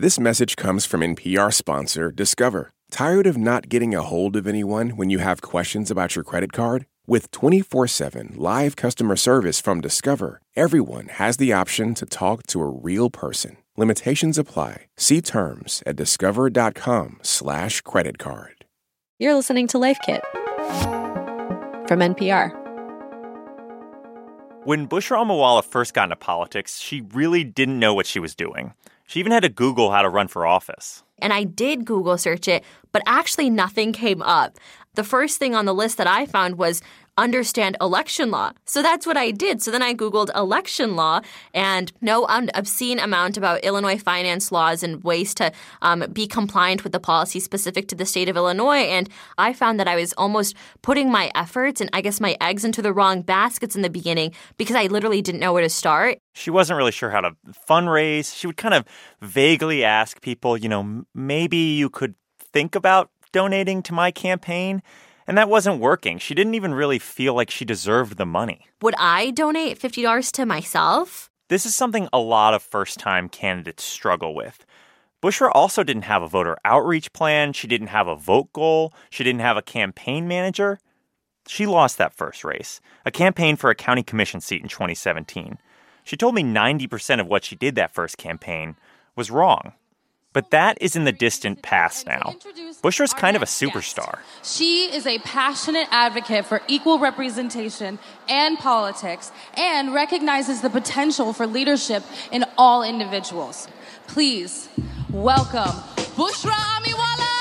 This message comes from NPR sponsor Discover. Tired of not getting a hold of anyone when you have questions about your credit card? With 24 7 live customer service from Discover, everyone has the option to talk to a real person. Limitations apply. See terms at discover.com/slash credit card. You're listening to Life Kit from NPR. When Bushra Amiwala first got into politics, she really didn't know what she was doing. She even had to Google how to run for office. And I did Google search it, but actually nothing came up. The first thing on the list that I found was understand election law. So that's what I did. So then I Googled election law and no obscene amount about Illinois finance laws and ways to um, be compliant with the policy specific to the state of Illinois. And I found that I was almost putting my efforts and I guess my eggs into the wrong baskets in the beginning because I literally didn't know where to start. She wasn't really sure how to fundraise. She would kind of vaguely ask people, you know, maybe you could think about donating to my campaign. And that wasn't working. She didn't even really feel like she deserved the money. Would I donate $50 to myself? This is something a lot of first time candidates struggle with. Bushra also didn't have a voter outreach plan. She didn't have a vote goal. She didn't have a campaign manager. She lost that first race, a campaign for a county commission seat in 2017. She told me 90% of what she did that first campaign was wrong. But that is in the distant past now. Bushra's kind of a superstar. She is a passionate advocate for equal representation and politics and recognizes the potential for leadership in all individuals. Please welcome Bushra Amiwala!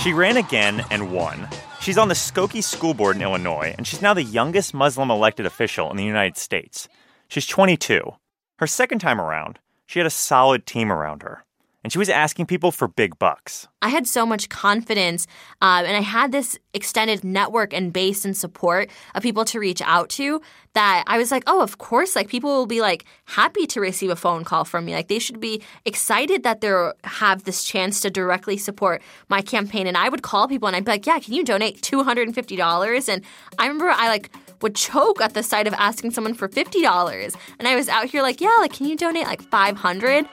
She ran again and won. She's on the Skokie School Board in Illinois, and she's now the youngest Muslim elected official in the United States. She's 22. Her second time around, she had a solid team around her. And she was asking people for big bucks. I had so much confidence, uh, and I had this extended network and base and support of people to reach out to that I was like, oh, of course, like people will be like happy to receive a phone call from me. Like they should be excited that they have this chance to directly support my campaign. And I would call people and I'd be like, yeah, can you donate $250? And I remember I like would choke at the sight of asking someone for $50. And I was out here like, yeah, like, can you donate like 500?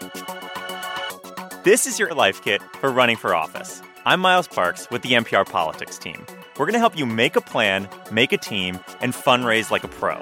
This is your life kit for running for office. I'm Miles Parks with the NPR Politics team. We're going to help you make a plan, make a team, and fundraise like a pro.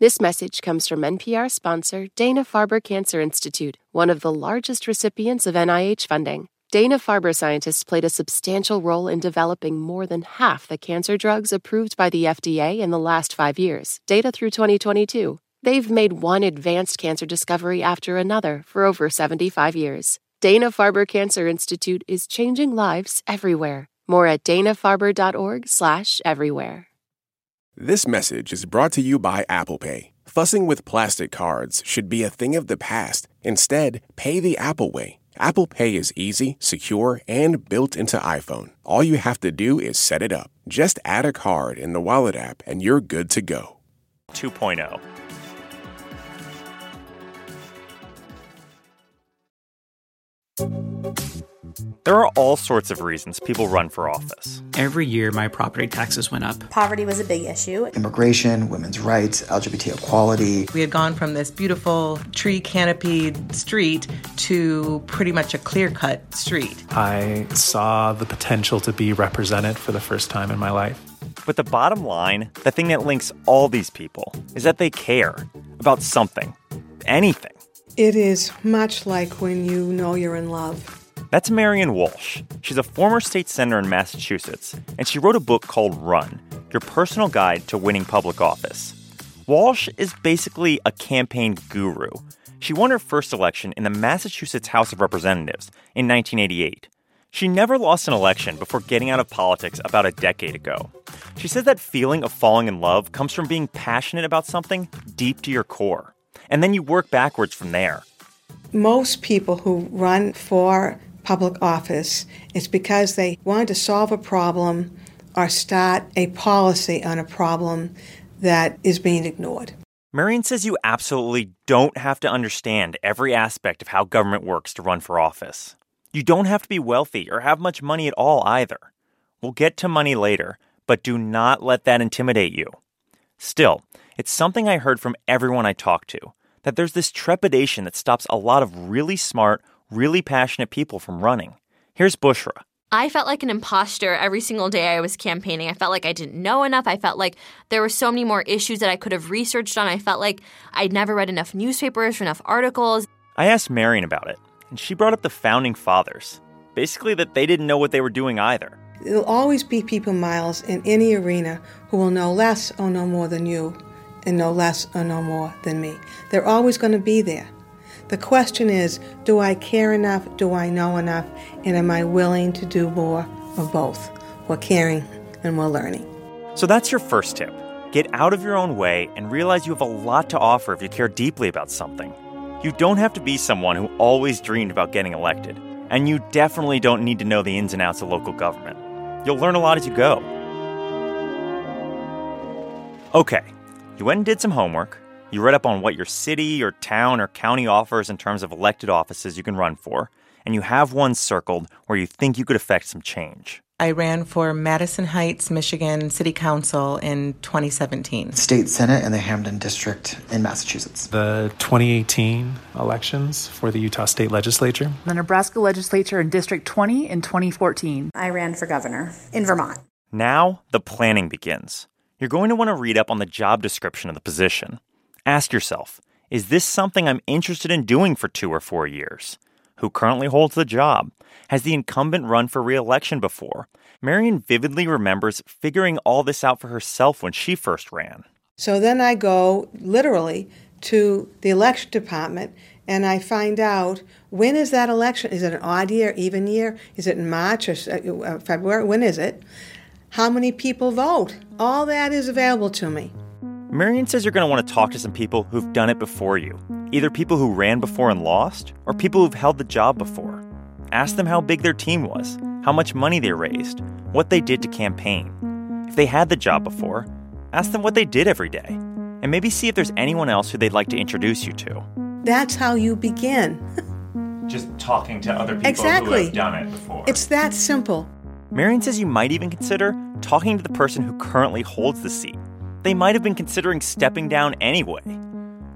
This message comes from NPR sponsor Dana Farber Cancer Institute, one of the largest recipients of NIH funding. Dana Farber scientists played a substantial role in developing more than half the cancer drugs approved by the FDA in the last five years, data through 2022. They've made one advanced cancer discovery after another for over 75 years. Dana Farber Cancer Institute is changing lives everywhere. More at danafarber.org/everywhere. This message is brought to you by Apple Pay. Fussing with plastic cards should be a thing of the past. Instead, pay the Apple way. Apple Pay is easy, secure, and built into iPhone. All you have to do is set it up. Just add a card in the Wallet app and you're good to go. 2.0. There are all sorts of reasons people run for office. Every year, my property taxes went up. Poverty was a big issue. Immigration, women's rights, LGBT equality. We had gone from this beautiful tree canopied street to pretty much a clear cut street. I saw the potential to be represented for the first time in my life. But the bottom line, the thing that links all these people, is that they care about something, anything. It is much like when you know you're in love. That's Marian Walsh. She's a former state senator in Massachusetts, and she wrote a book called Run Your Personal Guide to Winning Public Office. Walsh is basically a campaign guru. She won her first election in the Massachusetts House of Representatives in 1988. She never lost an election before getting out of politics about a decade ago. She says that feeling of falling in love comes from being passionate about something deep to your core, and then you work backwards from there. most people who run for public office, it's because they want to solve a problem or start a policy on a problem that is being ignored. Marian says you absolutely don't have to understand every aspect of how government works to run for office. You don't have to be wealthy or have much money at all either. We'll get to money later, but do not let that intimidate you. Still, it's something I heard from everyone I talked to that there's this trepidation that stops a lot of really smart, really passionate people from running. Here's Bushra. I felt like an imposter every single day I was campaigning. I felt like I didn't know enough. I felt like there were so many more issues that I could have researched on. I felt like I'd never read enough newspapers or enough articles. I asked Marian about it, and she brought up the founding fathers. Basically, that they didn't know what they were doing either. There'll always be people, Miles, in any arena who will know less or know more than you, and know less or know more than me. They're always going to be there. The question is do I care enough? Do I know enough? And am I willing to do more of both? We're caring and we're learning. So that's your first tip. Get out of your own way and realize you have a lot to offer if you care deeply about something. You don't have to be someone who always dreamed about getting elected, and you definitely don't need to know the ins and outs of local government. You'll learn a lot as you go. Okay, you went and did some homework. You read up on what your city or town or county offers in terms of elected offices you can run for, and you have one circled where you think you could affect some change. I ran for Madison Heights, Michigan City Council in 2017. State Senate in the Hampden District in Massachusetts. The 2018 elections for the Utah State Legislature. The Nebraska Legislature in District 20 in 2014. I ran for governor in Vermont. Now the planning begins. You're going to want to read up on the job description of the position. Ask yourself is this something I'm interested in doing for two or four years? Who currently holds the job? Has the incumbent run for re election before? Marian vividly remembers figuring all this out for herself when she first ran. So then I go literally to the election department and I find out when is that election? Is it an odd year, even year? Is it in March or uh, February? When is it? How many people vote? All that is available to me. Marian says you're going to want to talk to some people who've done it before you, either people who ran before and lost, or people who've held the job before. Ask them how big their team was, how much money they raised, what they did to campaign. If they had the job before, ask them what they did every day, and maybe see if there's anyone else who they'd like to introduce you to. That's how you begin. Just talking to other people exactly. who have done it before. It's that simple. Marian says you might even consider talking to the person who currently holds the seat they might have been considering stepping down anyway.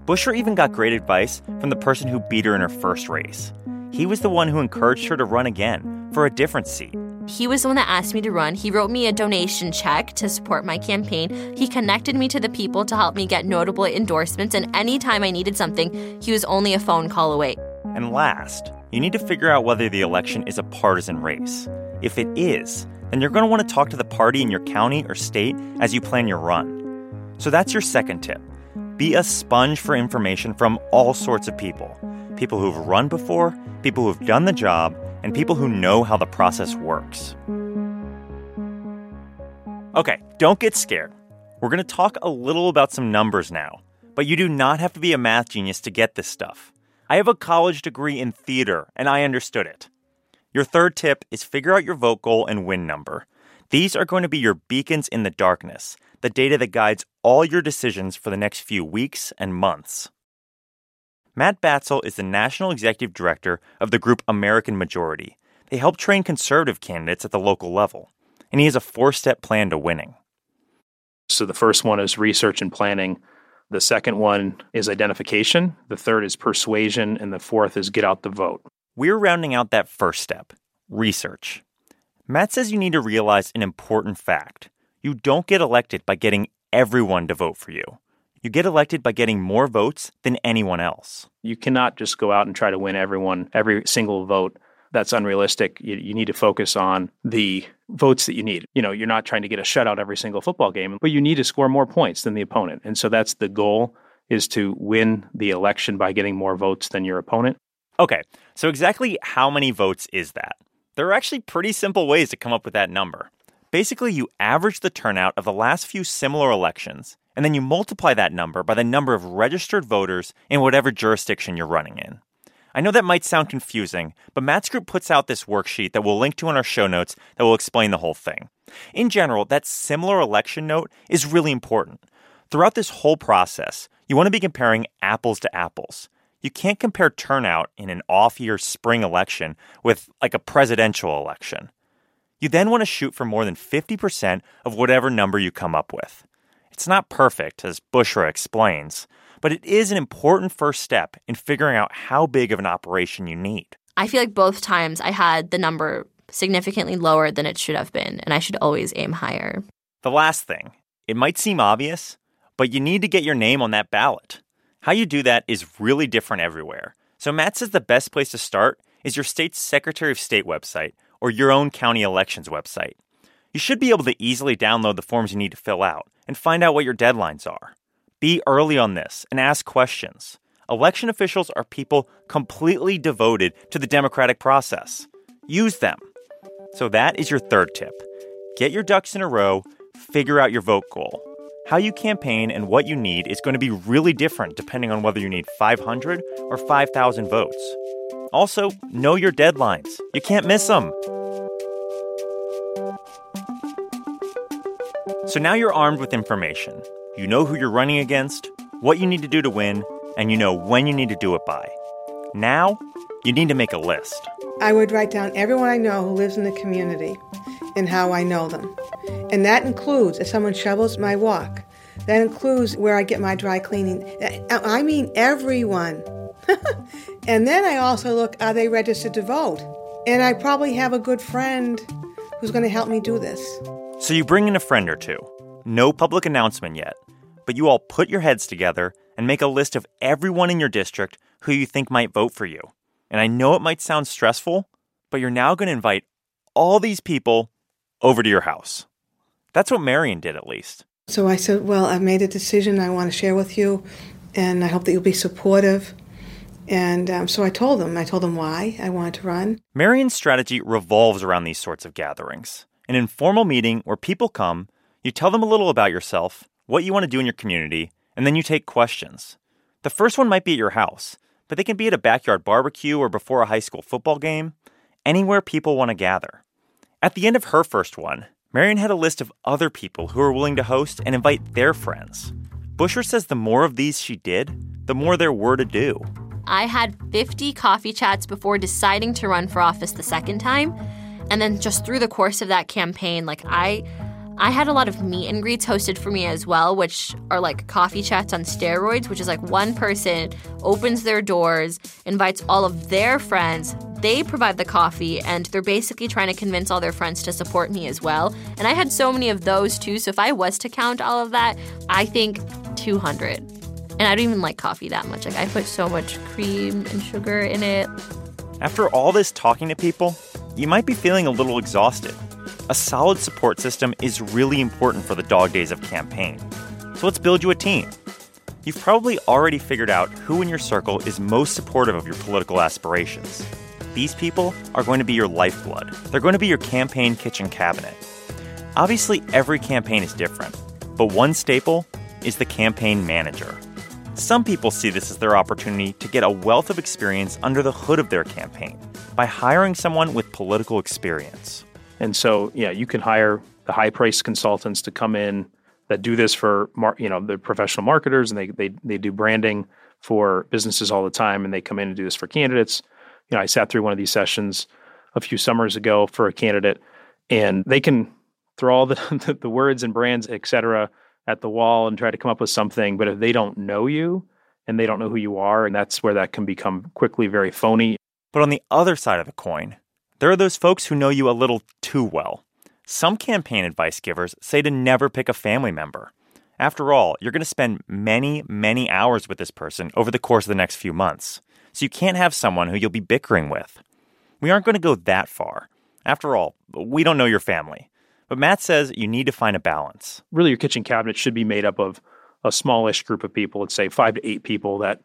Bushra even got great advice from the person who beat her in her first race. He was the one who encouraged her to run again for a different seat. He was the one that asked me to run. He wrote me a donation check to support my campaign. He connected me to the people to help me get notable endorsements, and anytime I needed something, he was only a phone call away. And last, you need to figure out whether the election is a partisan race. If it is, then you're going to want to talk to the party in your county or state as you plan your run. So that's your second tip. Be a sponge for information from all sorts of people people who've run before, people who've done the job, and people who know how the process works. Okay, don't get scared. We're going to talk a little about some numbers now, but you do not have to be a math genius to get this stuff. I have a college degree in theater, and I understood it. Your third tip is figure out your vote goal and win number. These are going to be your beacons in the darkness the data that guides all your decisions for the next few weeks and months. Matt Batzel is the National Executive Director of the group American Majority. They help train conservative candidates at the local level, and he has a four step plan to winning. So the first one is research and planning. The second one is identification. The third is persuasion. And the fourth is get out the vote. We're rounding out that first step research. Matt says you need to realize an important fact you don't get elected by getting everyone to vote for you. You get elected by getting more votes than anyone else. You cannot just go out and try to win everyone, every single vote. That's unrealistic. You, you, need to focus on the votes that you need. You know, you're not trying to get a shutout every single football game, but you need to score more points than the opponent. And so that's the goal is to win the election by getting more votes than your opponent. Okay, so exactly how many votes is that? There are actually pretty simple ways to come up with that number. Basically, you average the turnout of the last few similar elections, and then you multiply that number by the number of registered voters in whatever jurisdiction you're running in. I know that might sound confusing, but Matt's group puts out this worksheet that we'll link to in our show notes that will explain the whole thing. In general, that similar election note is really important. Throughout this whole process, you want to be comparing apples to apples. You can't compare turnout in an off year spring election with like a presidential election. You then want to shoot for more than 50% of whatever number you come up with. It's not perfect, as Bushra explains, but it is an important first step in figuring out how big of an operation you need. I feel like both times I had the number significantly lower than it should have been, and I should always aim higher. The last thing, it might seem obvious, but you need to get your name on that ballot. How you do that is really different everywhere. So Matt says the best place to start is your state's Secretary of State website or your own county elections website. You should be able to easily download the forms you need to fill out and find out what your deadlines are. Be early on this and ask questions. Election officials are people completely devoted to the democratic process. Use them. So, that is your third tip. Get your ducks in a row, figure out your vote goal. How you campaign and what you need is going to be really different depending on whether you need 500 or 5,000 votes. Also, know your deadlines. You can't miss them. So now you're armed with information. You know who you're running against, what you need to do to win, and you know when you need to do it by. Now, you need to make a list. I would write down everyone I know who lives in the community and how I know them. And that includes if someone shovels my walk. That includes where I get my dry cleaning. I mean everyone. and then I also look are they registered to vote? And I probably have a good friend who's going to help me do this. So you bring in a friend or two. No public announcement yet, but you all put your heads together and make a list of everyone in your district who you think might vote for you. And I know it might sound stressful, but you're now going to invite all these people over to your house. That's what Marian did, at least. So I said, Well, I've made a decision I want to share with you, and I hope that you'll be supportive. And um, so I told them, I told them why I wanted to run. Marian's strategy revolves around these sorts of gatherings an informal meeting where people come you tell them a little about yourself, what you want to do in your community, and then you take questions. The first one might be at your house, but they can be at a backyard barbecue or before a high school football game, anywhere people want to gather. At the end of her first one, Marian had a list of other people who were willing to host and invite their friends. Bushra says the more of these she did, the more there were to do. I had 50 coffee chats before deciding to run for office the second time. And then just through the course of that campaign, like I I had a lot of meet and greets hosted for me as well, which are like coffee chats on steroids, which is like one person opens their doors, invites all of their friends, they provide the coffee, and they're basically trying to convince all their friends to support me as well. And I had so many of those too, so if I was to count all of that, I think 200. And I don't even like coffee that much. Like I put so much cream and sugar in it. After all this talking to people, you might be feeling a little exhausted. A solid support system is really important for the dog days of campaign. So let's build you a team. You've probably already figured out who in your circle is most supportive of your political aspirations. These people are going to be your lifeblood. They're going to be your campaign kitchen cabinet. Obviously, every campaign is different, but one staple is the campaign manager. Some people see this as their opportunity to get a wealth of experience under the hood of their campaign by hiring someone with political experience. And so, yeah, you can hire the high priced consultants to come in that do this for, you know, the professional marketers and they, they, they do branding for businesses all the time and they come in and do this for candidates. You know, I sat through one of these sessions a few summers ago for a candidate and they can throw all the, the words and brands, et cetera, at the wall and try to come up with something. But if they don't know you and they don't know who you are, and that's where that can become quickly very phony. But on the other side of the coin, there are those folks who know you a little too well. Some campaign advice givers say to never pick a family member. After all, you're going to spend many, many hours with this person over the course of the next few months. So you can't have someone who you'll be bickering with. We aren't going to go that far. After all, we don't know your family. But Matt says you need to find a balance. Really, your kitchen cabinet should be made up of a smallish group of people, let's say five to eight people, that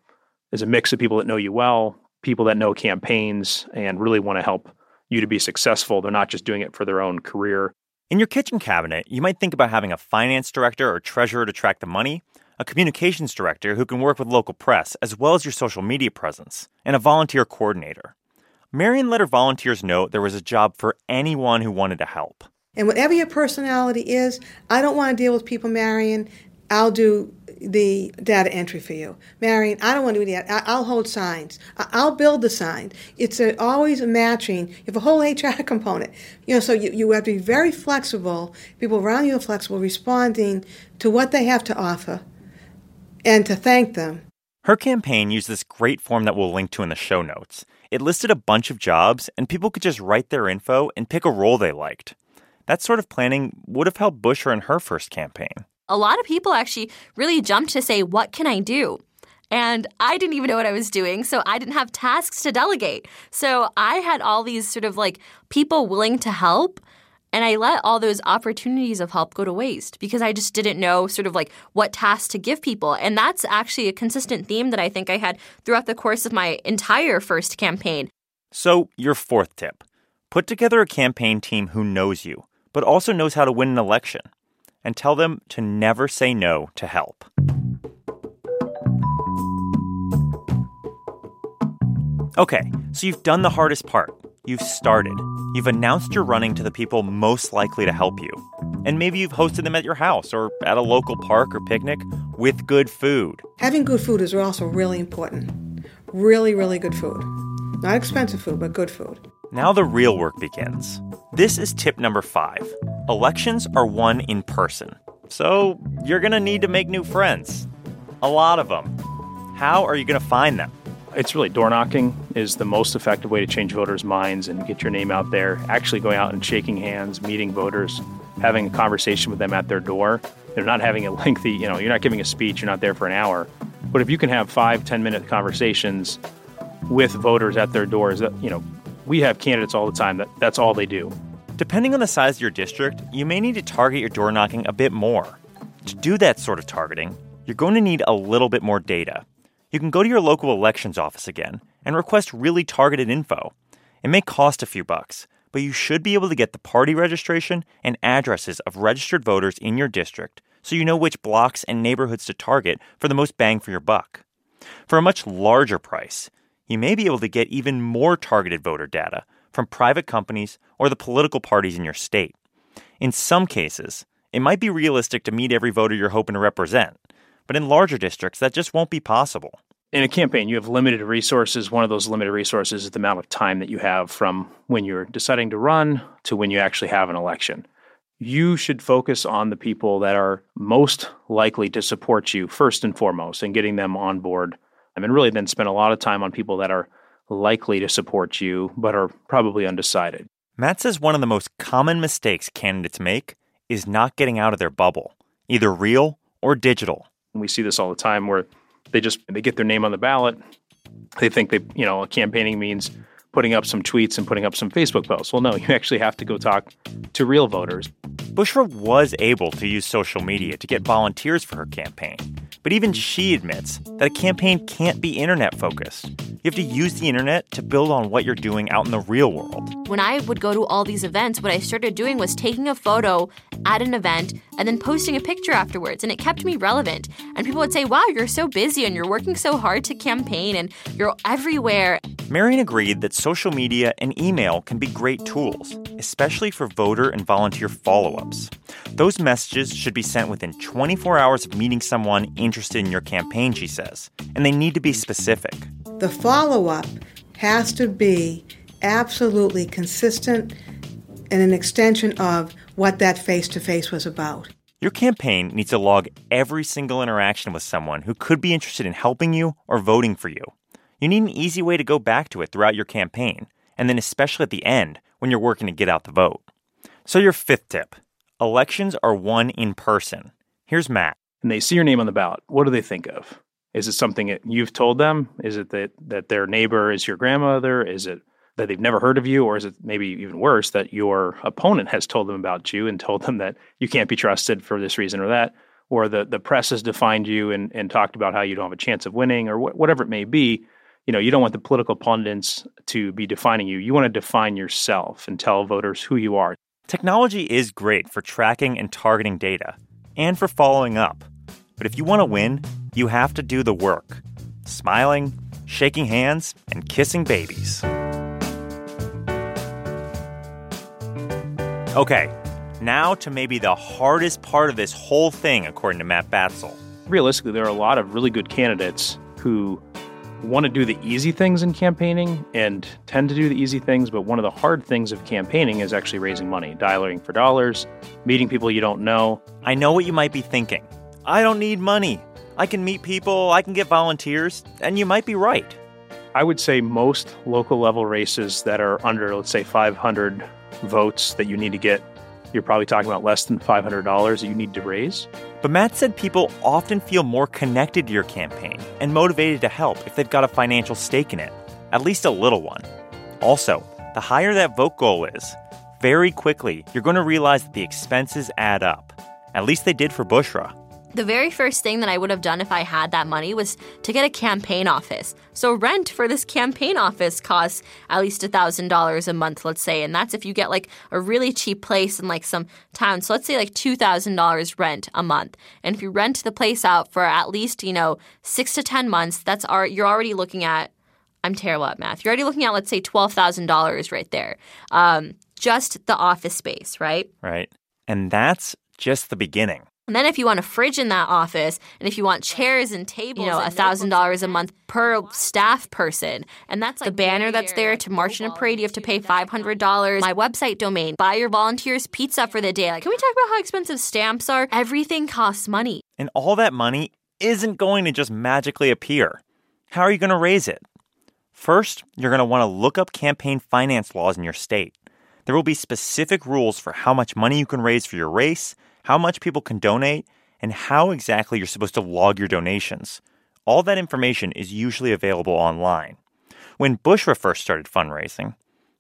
is a mix of people that know you well, people that know campaigns, and really want to help you to be successful. They're not just doing it for their own career. In your kitchen cabinet, you might think about having a finance director or treasurer to track the money, a communications director who can work with local press as well as your social media presence, and a volunteer coordinator. Marian let her volunteers know there was a job for anyone who wanted to help. And whatever your personality is, I don't want to deal with people, Marian. I'll do the data entry for you. Marian, I don't want to do that. I'll hold signs. I'll build the signs. It's a, always a matching. You have a whole HR component. You know, so you, you have to be very flexible. People around you are flexible, responding to what they have to offer and to thank them. Her campaign used this great form that we'll link to in the show notes. It listed a bunch of jobs, and people could just write their info and pick a role they liked. That sort of planning would have helped Bushra in her first campaign a lot of people actually really jumped to say, What can I do? And I didn't even know what I was doing, so I didn't have tasks to delegate. So I had all these sort of like people willing to help. And I let all those opportunities of help go to waste because I just didn't know sort of like what tasks to give people. And that's actually a consistent theme that I think I had throughout the course of my entire first campaign. So, your fourth tip put together a campaign team who knows you, but also knows how to win an election and tell them to never say no to help. Okay, so you've done the hardest part. You've started. You've announced you're running to the people most likely to help you. And maybe you've hosted them at your house or at a local park or picnic with good food. Having good food is also really important. Really, really good food. Not expensive food, but good food. Now the real work begins. This is tip number five elections are won in person. So you're going to need to make new friends. A lot of them. How are you going to find them? It's really door knocking is the most effective way to change voters' minds and get your name out there. Actually going out and shaking hands, meeting voters, having a conversation with them at their door. They're not having a lengthy, you know, you're not giving a speech, you're not there for an hour. But if you can have five, 10 minute conversations with voters at their doors, you know, we have candidates all the time that that's all they do. Depending on the size of your district, you may need to target your door knocking a bit more. To do that sort of targeting, you're going to need a little bit more data. You can go to your local elections office again and request really targeted info. It may cost a few bucks, but you should be able to get the party registration and addresses of registered voters in your district so you know which blocks and neighborhoods to target for the most bang for your buck. For a much larger price, you may be able to get even more targeted voter data from private companies or the political parties in your state. In some cases, it might be realistic to meet every voter you're hoping to represent, but in larger districts, that just won't be possible. In a campaign, you have limited resources. One of those limited resources is the amount of time that you have from when you're deciding to run to when you actually have an election. You should focus on the people that are most likely to support you first and foremost and getting them on board and really then spend a lot of time on people that are likely to support you but are probably undecided. Matt says one of the most common mistakes candidates make is not getting out of their bubble, either real or digital. We see this all the time where they just they get their name on the ballot. They think they, you know, campaigning means putting up some tweets and putting up some Facebook posts. Well, no, you actually have to go talk to real voters. Bushra was able to use social media to get volunteers for her campaign. But even she admits that a campaign can't be internet focused. You have to use the internet to build on what you're doing out in the real world. When I would go to all these events, what I started doing was taking a photo at an event and then posting a picture afterwards. And it kept me relevant. And people would say, wow, you're so busy and you're working so hard to campaign and you're everywhere. Marian agreed that social media and email can be great tools, especially for voter and volunteer follow Those messages should be sent within 24 hours of meeting someone interested in your campaign, she says, and they need to be specific. The follow up has to be absolutely consistent and an extension of what that face to face was about. Your campaign needs to log every single interaction with someone who could be interested in helping you or voting for you. You need an easy way to go back to it throughout your campaign, and then especially at the end when you're working to get out the vote. So, your fifth tip elections are won in person. Here's Matt. And they see your name on the ballot. What do they think of? Is it something that you've told them? Is it that, that their neighbor is your grandmother? Is it that they've never heard of you, or is it maybe even worse that your opponent has told them about you and told them that you can't be trusted for this reason or that, or the the press has defined you and, and talked about how you don't have a chance of winning, or wh- whatever it may be. You know, you don't want the political pundits to be defining you. You want to define yourself and tell voters who you are. Technology is great for tracking and targeting data, and for following up. But if you want to win, you have to do the work smiling, shaking hands, and kissing babies. Okay, now to maybe the hardest part of this whole thing, according to Matt Batzel. Realistically, there are a lot of really good candidates who want to do the easy things in campaigning and tend to do the easy things, but one of the hard things of campaigning is actually raising money, dialing for dollars, meeting people you don't know. I know what you might be thinking. I don't need money. I can meet people, I can get volunteers, and you might be right. I would say most local level races that are under, let's say, 500 votes that you need to get, you're probably talking about less than $500 that you need to raise. But Matt said people often feel more connected to your campaign and motivated to help if they've got a financial stake in it, at least a little one. Also, the higher that vote goal is, very quickly you're going to realize that the expenses add up. At least they did for Bushra. The very first thing that I would have done if I had that money was to get a campaign office. So, rent for this campaign office costs at least $1,000 a month, let's say. And that's if you get like a really cheap place in like some town. So, let's say like $2,000 rent a month. And if you rent the place out for at least, you know, six to 10 months, that's our, you're already looking at, I'm terrible at math. You're already looking at, let's say, $12,000 right there. Um, just the office space, right? Right. And that's just the beginning. And then if you want a fridge in that office, and if you want chairs and tables, you know, a thousand dollars a month per staff person, and that's like the banner that's there to march in a oh, parade. You have to pay five hundred dollars. My website domain, buy your volunteers pizza for the day. Like, can we talk about how expensive stamps are? Everything costs money, and all that money isn't going to just magically appear. How are you going to raise it? First, you're going to want to look up campaign finance laws in your state. There will be specific rules for how much money you can raise for your race how much people can donate, and how exactly you're supposed to log your donations. All that information is usually available online. When Bushra first started fundraising,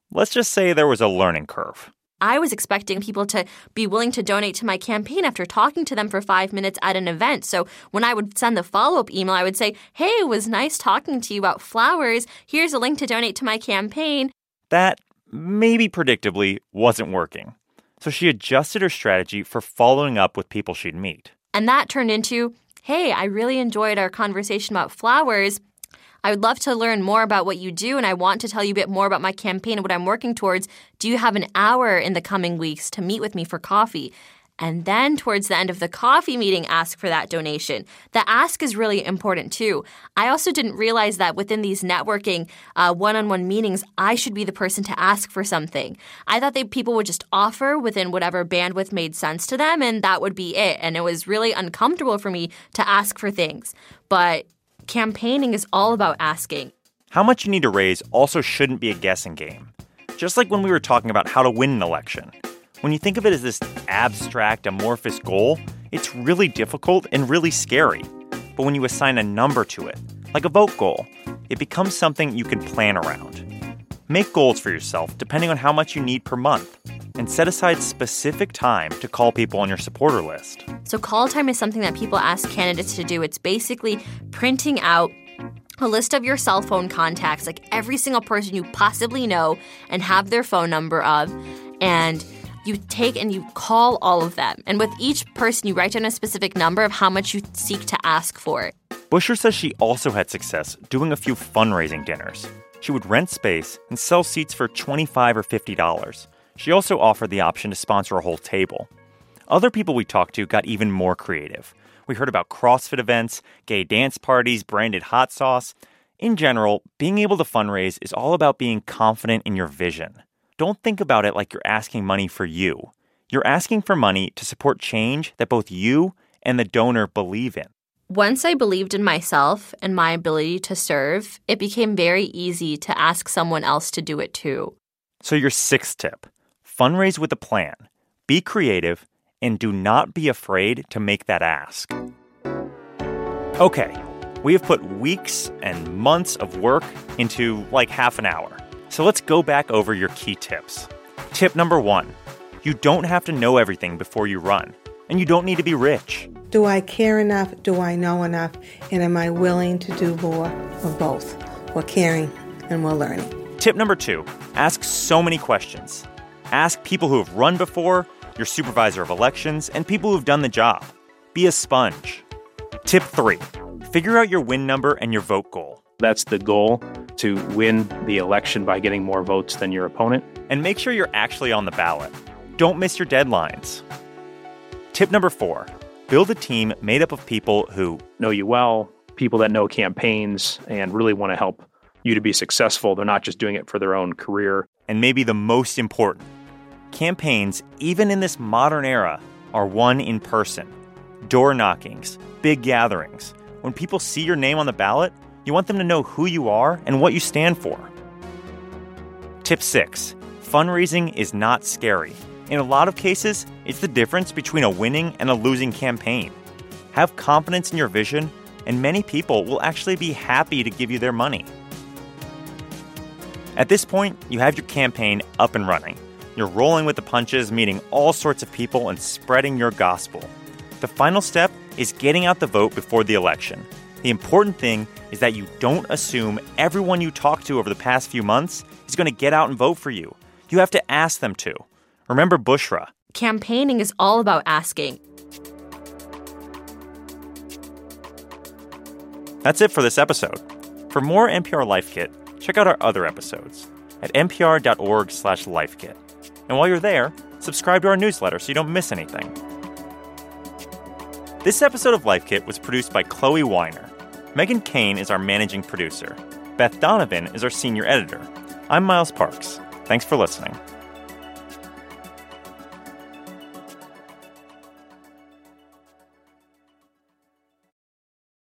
let's just say there was a learning curve. I was expecting people to be willing to donate to my campaign after talking to them for five minutes at an event. So when I would send the follow up email, I would say, Hey, it was nice talking to you about flowers. Here's a link to donate to my campaign. That, maybe predictably, wasn't working so she adjusted her strategy for following up with people she'd meet. And that turned into hey, I really enjoyed our conversation about flowers. I would love to learn more about what you do, and I want to tell you a bit more about my campaign and what I'm working towards. Do you have an hour in the coming weeks to meet with me for coffee? And then towards the end of the coffee meeting ask for that donation. The ask is really important too. I also didn't realize that within these networking one on one meetings, I should be the person to ask for something. I thought that people would just offer within whatever bandwidth made sense to them, and that would be it. And it was really uncomfortable for me to ask for things. But campaigning is all about asking. How much you need to raise also shouldn't be a guessing game. Just like when we were talking about how to win an election. When you think of it as this abstract, amorphous goal, it's really difficult and really scary. But when you assign a number to it, like a vote goal, it becomes something you can plan around. Make goals for yourself depending on how much you need per month, and set aside specific time to call people on your supporter list. So, call time is something that people ask candidates to do. It's basically printing out a list of your cell phone contacts, like every single person you possibly know and have their phone number of, and you take and you call all of them. And with each person, you write down a specific number of how much you seek to ask for. Bushra says she also had success doing a few fundraising dinners. She would rent space and sell seats for 25 or $50. She also offered the option to sponsor a whole table. Other people we talked to got even more creative. We heard about CrossFit events, gay dance parties, branded hot sauce. In general, being able to fundraise is all about being confident in your vision don't think about it like you're asking money for you. You're asking for money to support change that both you and the donor believe in. Once I believed in myself and my ability to serve, it became very easy to ask someone else to do it too. So, your sixth tip fundraise with a plan, be creative, and do not be afraid to make that ask. Okay, we have put weeks and months of work into like half an hour. So let's go back over your key tips. Tip number one you don't have to know everything before you run, and you don't need to be rich. Do I care enough? Do I know enough? And am I willing to do more of both? We're caring and we're learning. Tip number two ask so many questions. Ask people who have run before, your supervisor of elections, and people who've done the job. Be a sponge. Tip three figure out your win number and your vote goal. That's the goal to win the election by getting more votes than your opponent. And make sure you're actually on the ballot. Don't miss your deadlines. Tip number four build a team made up of people who know you well, people that know campaigns and really want to help you to be successful. They're not just doing it for their own career. And maybe the most important campaigns, even in this modern era, are won in person. Door knockings, big gatherings. When people see your name on the ballot, you want them to know who you are and what you stand for. Tip 6 Fundraising is not scary. In a lot of cases, it's the difference between a winning and a losing campaign. Have confidence in your vision, and many people will actually be happy to give you their money. At this point, you have your campaign up and running. You're rolling with the punches, meeting all sorts of people, and spreading your gospel. The final step is getting out the vote before the election. The important thing is that you don't assume everyone you talk to over the past few months is going to get out and vote for you. You have to ask them to. Remember Bushra. Campaigning is all about asking. That's it for this episode. For more NPR Life Kit, check out our other episodes at npr.org/lifekit. And while you're there, subscribe to our newsletter so you don't miss anything. This episode of Life Kit was produced by Chloe Weiner. Megan Kane is our managing producer. Beth Donovan is our senior editor. I'm Miles Parks. Thanks for listening.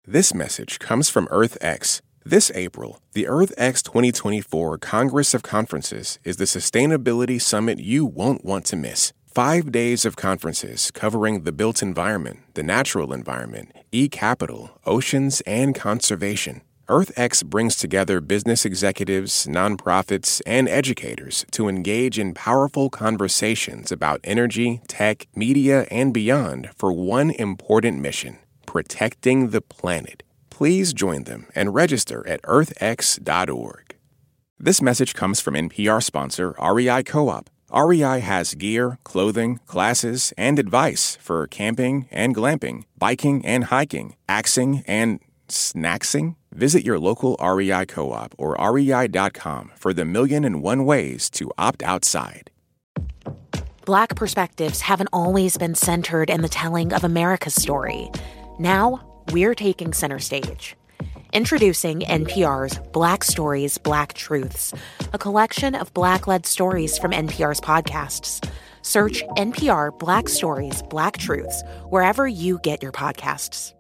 This message comes from EarthX. This April, the EarthX 2024 Congress of Conferences is the sustainability summit you won't want to miss. Five days of conferences covering the built environment, the natural environment, e capital, oceans, and conservation. EarthX brings together business executives, nonprofits, and educators to engage in powerful conversations about energy, tech, media, and beyond for one important mission protecting the planet. Please join them and register at earthx.org. This message comes from NPR sponsor REI Co op. REI has gear, clothing, classes, and advice for camping and glamping, biking and hiking, axing and snacksing. Visit your local REI co op or rei.com for the million and one ways to opt outside. Black perspectives haven't always been centered in the telling of America's story. Now, we're taking center stage. Introducing NPR's Black Stories, Black Truths, a collection of Black led stories from NPR's podcasts. Search NPR Black Stories, Black Truths wherever you get your podcasts.